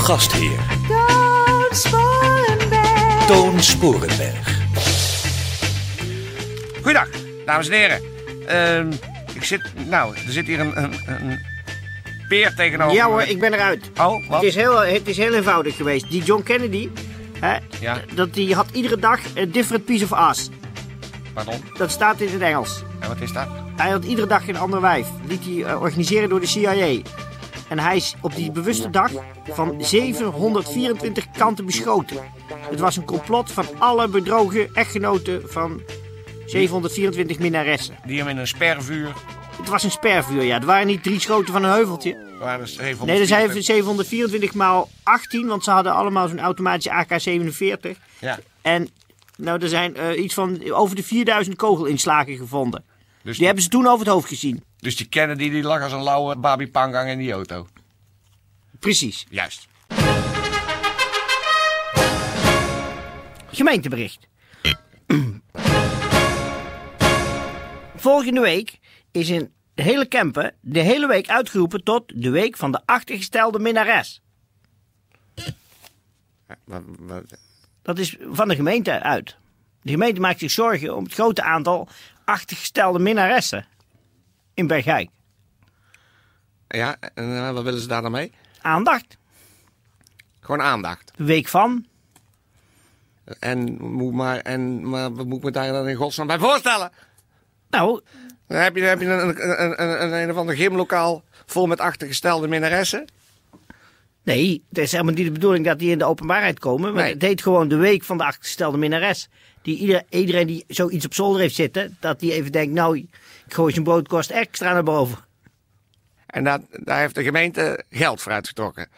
Gastheer, Toon Sporenberg. Toon Sporenberg. Goeiedag, dames en heren. Ehm, ik zit, nou, er zit hier een, een, een peer tegenover Ja hoor, ik ben eruit. Oh, wat? Het is, heel, het is heel eenvoudig geweest. Die John Kennedy, hè, Ja. dat die had iedere dag een different piece of ass. Pardon? Dat staat in het Engels. En wat is dat? Hij had iedere dag een ander wijf. Liet hij eh, organiseren door de CIA. En hij is op die bewuste dag van 724 kanten beschoten. Het was een complot van alle bedrogen echtgenoten van 724 minnaressen. Die hem in een spervuur. Het was een spervuur, ja. Het waren niet drie schoten van een heuveltje. Waar is Nee, dat zijn 724 maal 18, want ze hadden allemaal zo'n automatische AK-47. Ja, En nou, er zijn eh, iets van over de 4000 kogelinslagen gevonden. dus, Die hebben ze toen over het hoofd gezien. Dus die Kennedy die lag als een lauwe Babi Pangang in die auto. Precies. Juist. Gemeentebericht. Volgende week is in de hele Kempen de hele week uitgeroepen tot de week van de achtergestelde minnares. Dat is van de gemeente uit. De gemeente maakt zich zorgen om het grote aantal achtergestelde minnaressen in Bergijk. Ja, en eh, wat willen ze daar dan mee? Aandacht. Gewoon aandacht. De week van. En, moet maar, en maar wat moet ik me daar dan in godsnaam bij voorstellen? Nou, Dan heb je, dan heb je een, een, een, een, een, een of ander gymlokaal vol met achtergestelde minnaressen. Nee, het is helemaal niet de bedoeling dat die in de openbaarheid komen. Maar Nee. het heet gewoon de week van de achtergestelde minnares. Die ieder, iedereen die zoiets op zolder heeft zitten, dat die even denkt, nou, ik gooi zijn broodkost extra naar boven. En dat, daar heeft de gemeente geld voor uitgetrokken.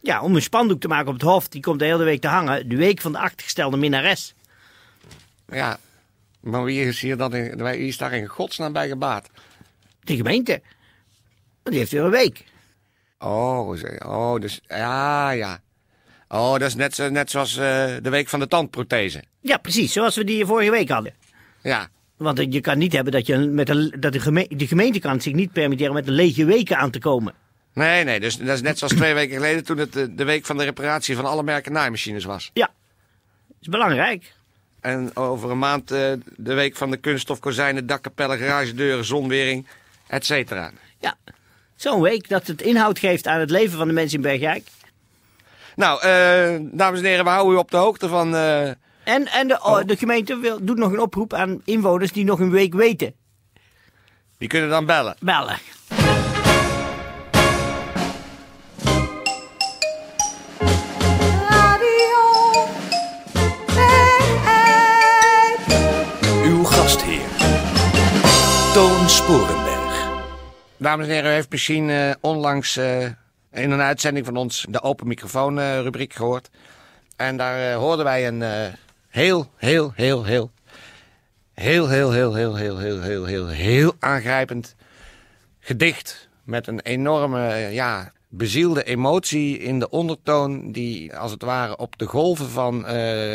Ja, om een spandoek te maken op het hof, die komt de hele week te hangen. De week van de achtergestelde minnares. Ja, maar wie is, hier dan in, wie is daar in godsnaam bij gebaat? De gemeente. Die heeft weer een week. Oh, oh dus, ja, ja. Oh, dat is net, net zoals eh, de week van de tandprothese. Ja, precies, zoals we die vorige week hadden. Ja, Want je kan niet hebben dat, je met een, dat de, geme- de gemeente kan zich niet permitteren met een lege weken aan te komen. nee, nee, dus dat is net zoals twee weken geleden toen het eh, de week van de reparatie van alle merken naaimachines was. Ja, dat is belangrijk. En over een maand eh, de week van de kunststof, kozijnen, dakkapellen, garagedeuren, zonwering, et cetera. Ja, zo'n week dat het inhoud geeft aan het leven van de mensen in Bergijk. Nou, eh, dames en heren, we houden u op de hoogte van... eh, En, en de, oh, de gemeente wil, doet nog een oproep aan inwoners die nog een week weten. die kunnen dan bellen. Bellen. Dames en heren, u heeft misschien eh, onlangs eh, in een uitzending van ons de open microfoon eh, rubriek gehoord. En daar eh, hoorden wij een eh, heel, heel, heel, heel, heel, heel, heel, heel, heel, heel, heel, heel, heel aangrijpend gedicht. Met een enorme, eh, ja, bezielde emotie in de ondertoon die als het ware op de golven van eh,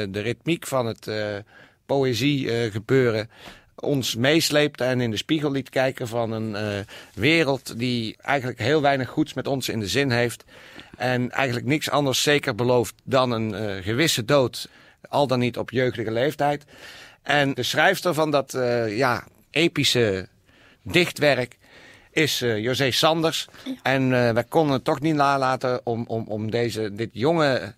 de ritmiek van het eh, poëzie eh, gebeuren ons meesleepte en in de spiegel liet kijken van een eh, wereld die eigenlijk heel weinig goeds met ons in de zin heeft. En eigenlijk niks anders zeker belooft dan een eh, gewisse dood, al dan niet op jeugdige leeftijd. En de schrijfster van dat eh, ja, epische dichtwerk is José Sanders. En wij konden het toch niet nalaten om, om, om deze, dit jonge,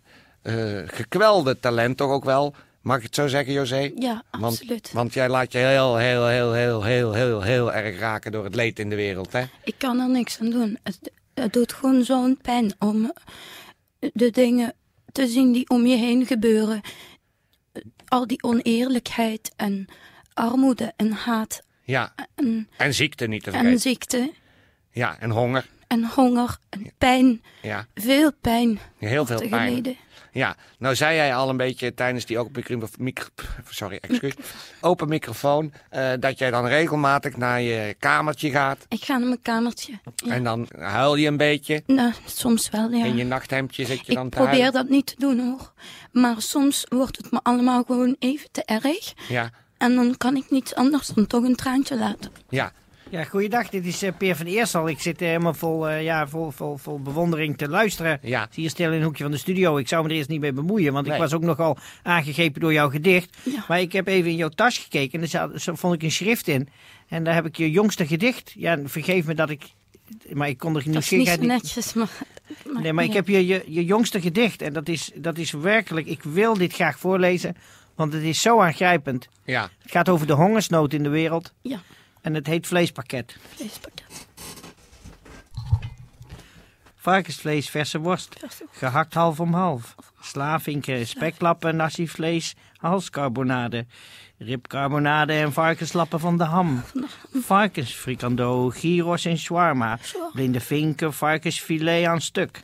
gekwelde talent toch ook wel... Mag ik het zo zeggen, José? Ja, Want, absoluut. want jij laat je heel, heel, heel, heel, heel, heel, heel erg raken door het leed in de wereld, hè? Ik kan er niks aan doen. Het, het doet gewoon zo'n pijn om de dingen te zien die om je heen gebeuren. Al die oneerlijkheid en armoede en haat Ja, en, en ziekte niet te en vergeten. ziekte Ja, en honger. en honger en pijn. Ja, Veel pijn. heel veel pijn. geleden. Ja, nou zei jij al een beetje tijdens die open, micro, sorry, excuus, open microfoon, eh, dat jij dan regelmatig naar je kamertje gaat Ik ga naar mijn kamertje. Ja. en dan huil je een beetje. Nou, soms wel, ja. In je nachthemdje zit je dan Ik te probeer huilen. dat niet te doen hoor. Maar soms wordt het me allemaal gewoon even te erg. Ja, En dan kan ik niets anders dan toch een traantje laten. ja, Ja, goeiedag. Dit is eh, Peer van Eersel. Ik zit eh, helemaal vol, eh, ja, vol, vol, vol bewondering te luisteren. Ja. Hier stil in een hoekje van de studio. Ik zou me er eerst niet mee bemoeien, want ik was ook nogal aangegrepen door jouw gedicht. Ja. Maar ik heb even in jouw tas gekeken en er zat, zo vond ik een schrift in. En daar heb ik je jongste gedicht. Ja, vergeef me dat ik... Maar ik kon er Dat is niet niet... netjes, maar... maar Nee, maar ik heb je, je, je jongste gedicht. En dat is, dat is werkelijk... Ik wil dit graag voorlezen, want het is zo aangrijpend. ja. Het gaat over de hongersnood in de wereld. Ja, En het heet Vleespakket. vleespakket. Varkensvlees, verse worst. Gehakt half om half. Slavinken, speklappen, nasi-vlees, halscarbonade. Ribcarbonade en varkenslappen van de ham. Varkensfrikando, gyros en shawarma. Blinde vinken, varkensfilet aan stuk.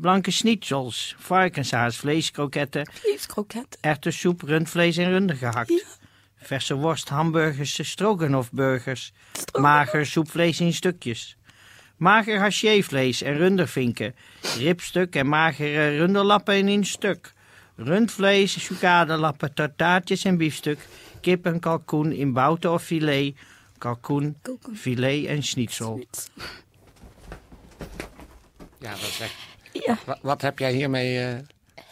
Blanke schnitzels, varkenshaas, vleeskroketten. Vleeskroket. Erwtensoep, rundvlees en runder gehakt. Verse worst, hamburgers, stroganofburgers. Mager soepvlees in stukjes. Mager hachévlees en rundervinken. Ribstuk en magere runderlappen in een stuk. Rundvlees, sucadelappen, tartaartjes en biefstuk. Kip en kalkoen in bouten of filet. Kalkoen, Kalkoen. filet en schnitzel. Ja, dat is echt... Ja, Wat, wat heb jij hiermee eh,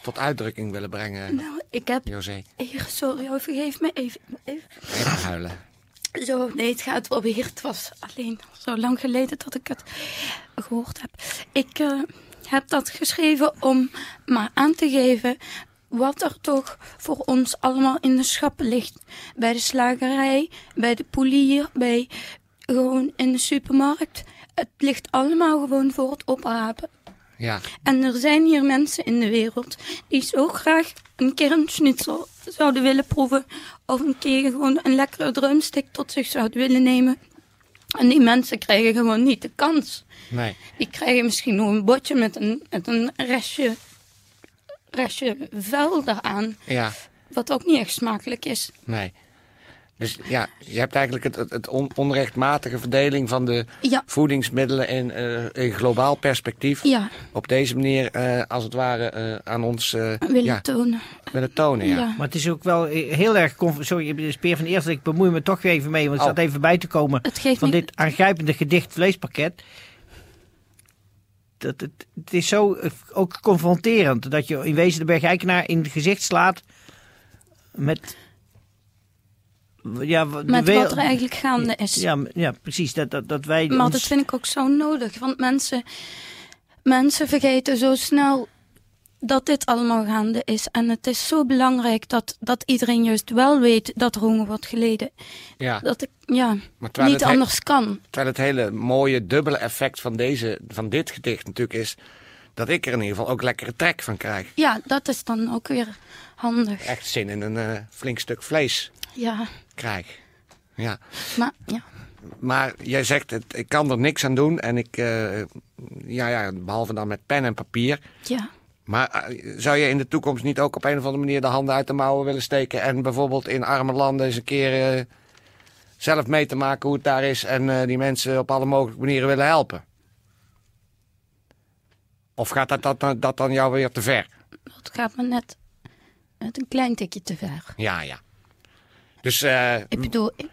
tot uitdrukking willen brengen, nou, ik heb... José? Sorry, oh, vergeef me even. even. Even huilen. Zo, nee, het gaat wel weer. Het was alleen zo lang geleden dat ik het gehoord heb. Ik eh, heb dat geschreven om maar aan te geven wat er toch voor ons allemaal in de schappen ligt. Bij de slagerij, bij de polier, bij gewoon in de supermarkt. Het ligt allemaal gewoon voor het oprapen. Ja, En er zijn hier mensen in de wereld die zo graag een keer een schnitzel zouden willen proeven. Of een keer gewoon een lekkere drumstick tot zich zouden willen nemen. En die mensen krijgen gewoon niet de kans. nee. Die krijgen misschien nog een botje met een, met een restje, restje vuil eraan. Ja, Wat ook niet echt smakelijk is. nee. Dus ja, je hebt eigenlijk het, het, het on- onrechtmatige verdeling van de Ja. voedingsmiddelen in, eh, in globaal perspectief. Ja, Op deze manier, eh, als het ware, eh, aan ons eh, willen ja, tonen. willen tonen. Ja. Ja. Maar het is ook wel heel erg... Sorry, het is Peer van Eersel. Ik bemoei me toch weer even mee, want ik Oh. zat even bij te komen. Het geeft van dit aangrijpende gedicht Vleespakket. Dat het, het is zo ook confronterend dat je in wezen de bergijkenaar in het gezicht slaat met... Ja, Met wat er eigenlijk gaande is. Ja, ja precies. Dat, dat, dat wij Maar ons- dat vind ik ook zo nodig. Want mensen, mensen vergeten zo snel dat dit allemaal gaande is. En het is zo belangrijk dat, dat iedereen juist wel weet dat er honger wordt geleden. Ja. Dat ik ja, niet anders kan. Terwijl het hele mooie dubbele effect van, deze, van dit gedicht natuurlijk is... dat ik er in ieder geval ook lekkere trek van krijg. Ja, dat is dan ook weer handig. Echt zin in een eh, flink stuk vlees Ja, krijg. Ja. maar ja. Maar jij zegt, het, ik kan er niks aan doen. En ik, eh, ja, ja, behalve dan met pen en papier. ja. Maar eh, zou je in de toekomst niet ook op een of andere manier de handen uit de mouwen willen steken... en bijvoorbeeld in arme landen eens een keer eh, zelf mee te maken hoe het daar is... en die mensen op alle mogelijke manieren willen helpen? Of gaat dat, dat, dat dan jou weer te ver? Dat gaat me net, net een klein tikje te ver. Ja, ja. Dus eh, Ik bedoel, ik,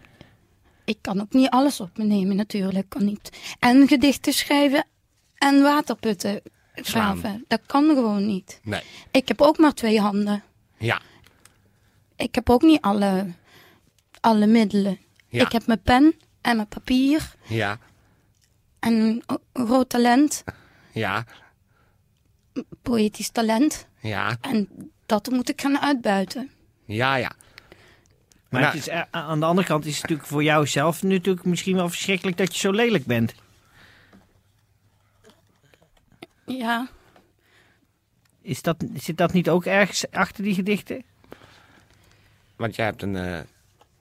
ik kan ook niet alles op me nemen natuurlijk. Kan niet en gedichten schrijven en waterputten graven. Dat kan gewoon niet. nee. Ik heb ook maar twee handen. Ja, Ik heb ook niet alle, alle middelen. Ja. Ik heb mijn pen en mijn papier ja, en groot talent, ja, poëtisch talent. ja, En dat moet ik gaan uitbuiten. ja, ja. Maar Nou, het is, eh, aan de andere kant is het natuurlijk voor jou zelf natuurlijk misschien wel verschrikkelijk dat je zo lelijk bent. Ja, Is dat, zit dat niet ook ergens achter die gedichten? Want jij hebt een, eh,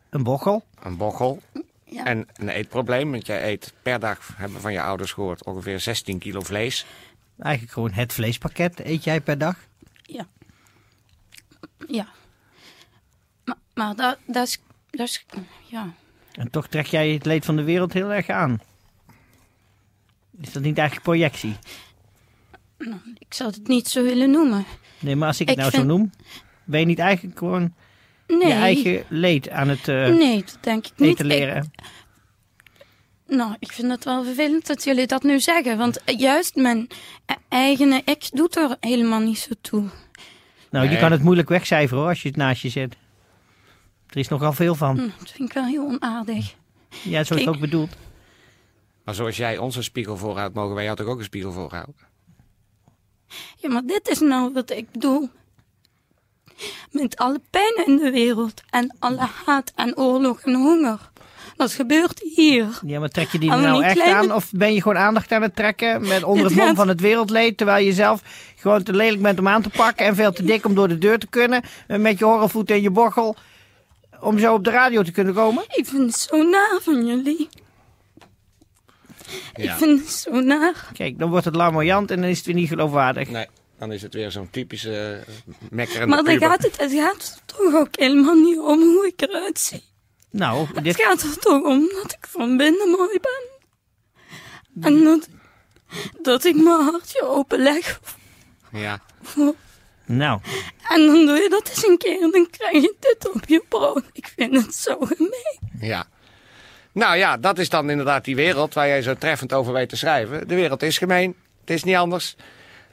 Een bochel? een bochel. Ja. En een eetprobleem, want jij eet per dag, hebben we van je ouders gehoord, ongeveer 16 kilo vlees. Eigenlijk gewoon het vleespakket eet jij per dag. Ja. Ja. Maar, dat, dat is... Dat is ja. En toch trek jij het leed van de wereld heel erg aan. Is dat niet eigenlijk projectie? Ik zou het niet zo willen noemen. Nee, maar als ik het Ik nou vind- zo noem, ben je niet eigenlijk gewoon Nee. je eigen leed aan het eh Nee, dat denk ik niet. leren? Ik, nou, ik vind het wel vervelend dat jullie dat nu zeggen. Want juist mijn e- eigen ik doet er helemaal niet zo toe. nou, je kan het moeilijk wegcijferen hoor, als je het naast je zet. Er is nogal veel van. Hm, dat vind ik wel heel onaardig. Ja, zo is het ook bedoeld. Maar zoals jij ons een spiegel voorhoudt, mogen wij jou toch ook een spiegel voorhouden? Ja, maar dit is nou wat ik bedoel. Met alle pijn in de wereld en alle haat en oorlog en honger. Wat gebeurt hier? Ja, maar trek je die er nou echt kleine- aan? Of ben je gewoon aandacht aan het trekken met onder het mom gaat- van het wereldleed, terwijl je zelf gewoon te lelijk bent om aan te pakken en veel te dik om door de deur te kunnen, eh, met je horrelvoet en je borgel, om zo op de radio te kunnen komen? Ik vind het zo naar van jullie. Ik vind het zo naar. Kijk, dan wordt het larmoyant en dan is het weer niet geloofwaardig. Nee, dan is het weer zo'n typische uh, mekkerende Maar dan gaat het, het gaat er toch ook helemaal niet om hoe ik eruit zie. Nou, Het dit, gaat er toch om dat ik van binnen mooi ben. En dat, dat ik mijn hartje openleg. Ja. voor- En dan doe je dat eens een keer en dan krijg je dit op je brood. Ik vind het zo gemeen. Ja. Nou ja, dat is dan inderdaad die wereld waar jij zo treffend over weet te schrijven. De wereld is gemeen. Het is niet anders.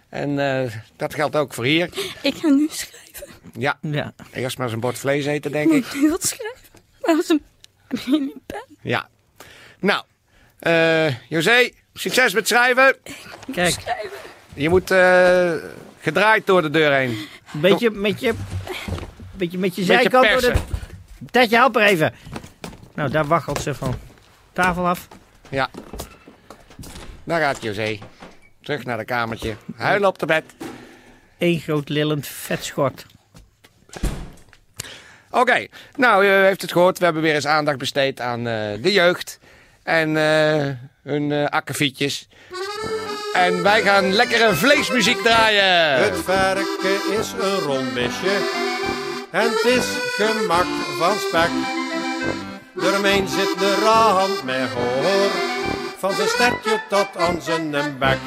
En eh, dat geldt ook voor hier. Ik ga nu schrijven. Ja, ja. eerst maar eens een bord vlees eten, denk Ik ik. wat schrijven. Waar is een een pen? Ja. Nou, eh José, succes met schrijven. Kijk, Schrijven. Je moet eh, gedraaid door de deur heen. een beetje met je, beetje met je Beetje zijkant. door de-. Tetje, help er even. Nou, daar waggelt ze van tafel af. Ja. Daar gaat José. Terug naar de kamertje. Huilen op de bed. Eén groot lillend vetschort. Oké, nou, u heeft het gehoord. We hebben weer eens aandacht besteed aan eh, de jeugd. En eh, hun eh akkefietjes. En wij gaan lekkere vleesmuziek draaien. Het varken is een rond besje en het is gemaakt van spek. Eromheen zit de rand met hoor, van zijn stertje tot aan zijn bek.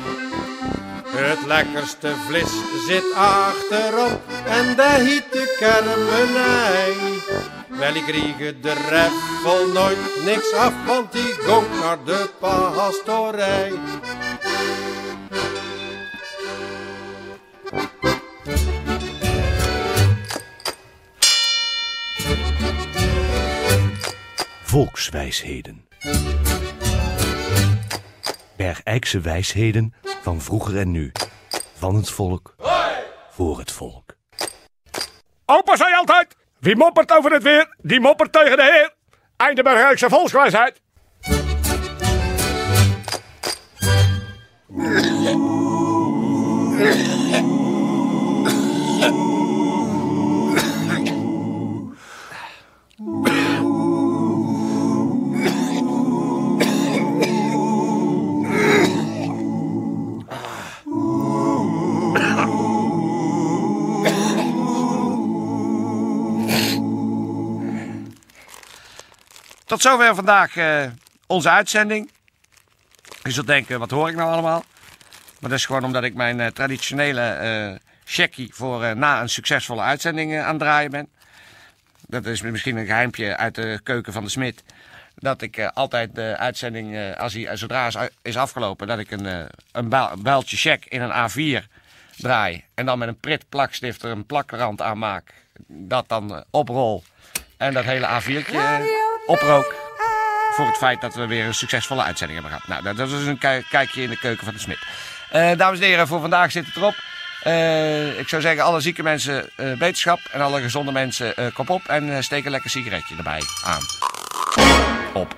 Het lekkerste vlees zit achterop en daar hiet de kermenij. Wel, ik kreeg de reffel nooit niks af, want die gong naar de pastorij. Volkswijsheden. Bergijkse wijsheden van vroeger en nu. Van het volk. Voor het volk. Opa zei altijd: wie moppert over het weer, die moppert tegen de heer. Einde Bergijkse volkswijsheid. Tot zover vandaag eh, onze uitzending. Je zult denken, wat hoor ik nou allemaal? Maar dat is gewoon omdat ik mijn eh, traditionele eh checkie voor na een succesvolle uitzending aan het draaien ben. Dat is misschien een geheimpje uit de keuken van de smid. Dat ik altijd de uitzending, als hij, zodra is, is afgelopen, dat ik een, een buil- builtje check in een A4 draai. En dan met een prit plakstift er een plakrand aan maak. Dat dan oprol. En dat hele A4'tje eh, oprook. Voor het feit dat we weer een succesvolle uitzending hebben gehad. Nou, dat is een ki- kijkje in de keuken van de smid. Eh, dames en heren, voor vandaag zit het erop. Eh, ik zou zeggen, alle zieke mensen eh, beterschap. En alle gezonde mensen kop op. En steek een lekker sigaretje erbij aan. Op.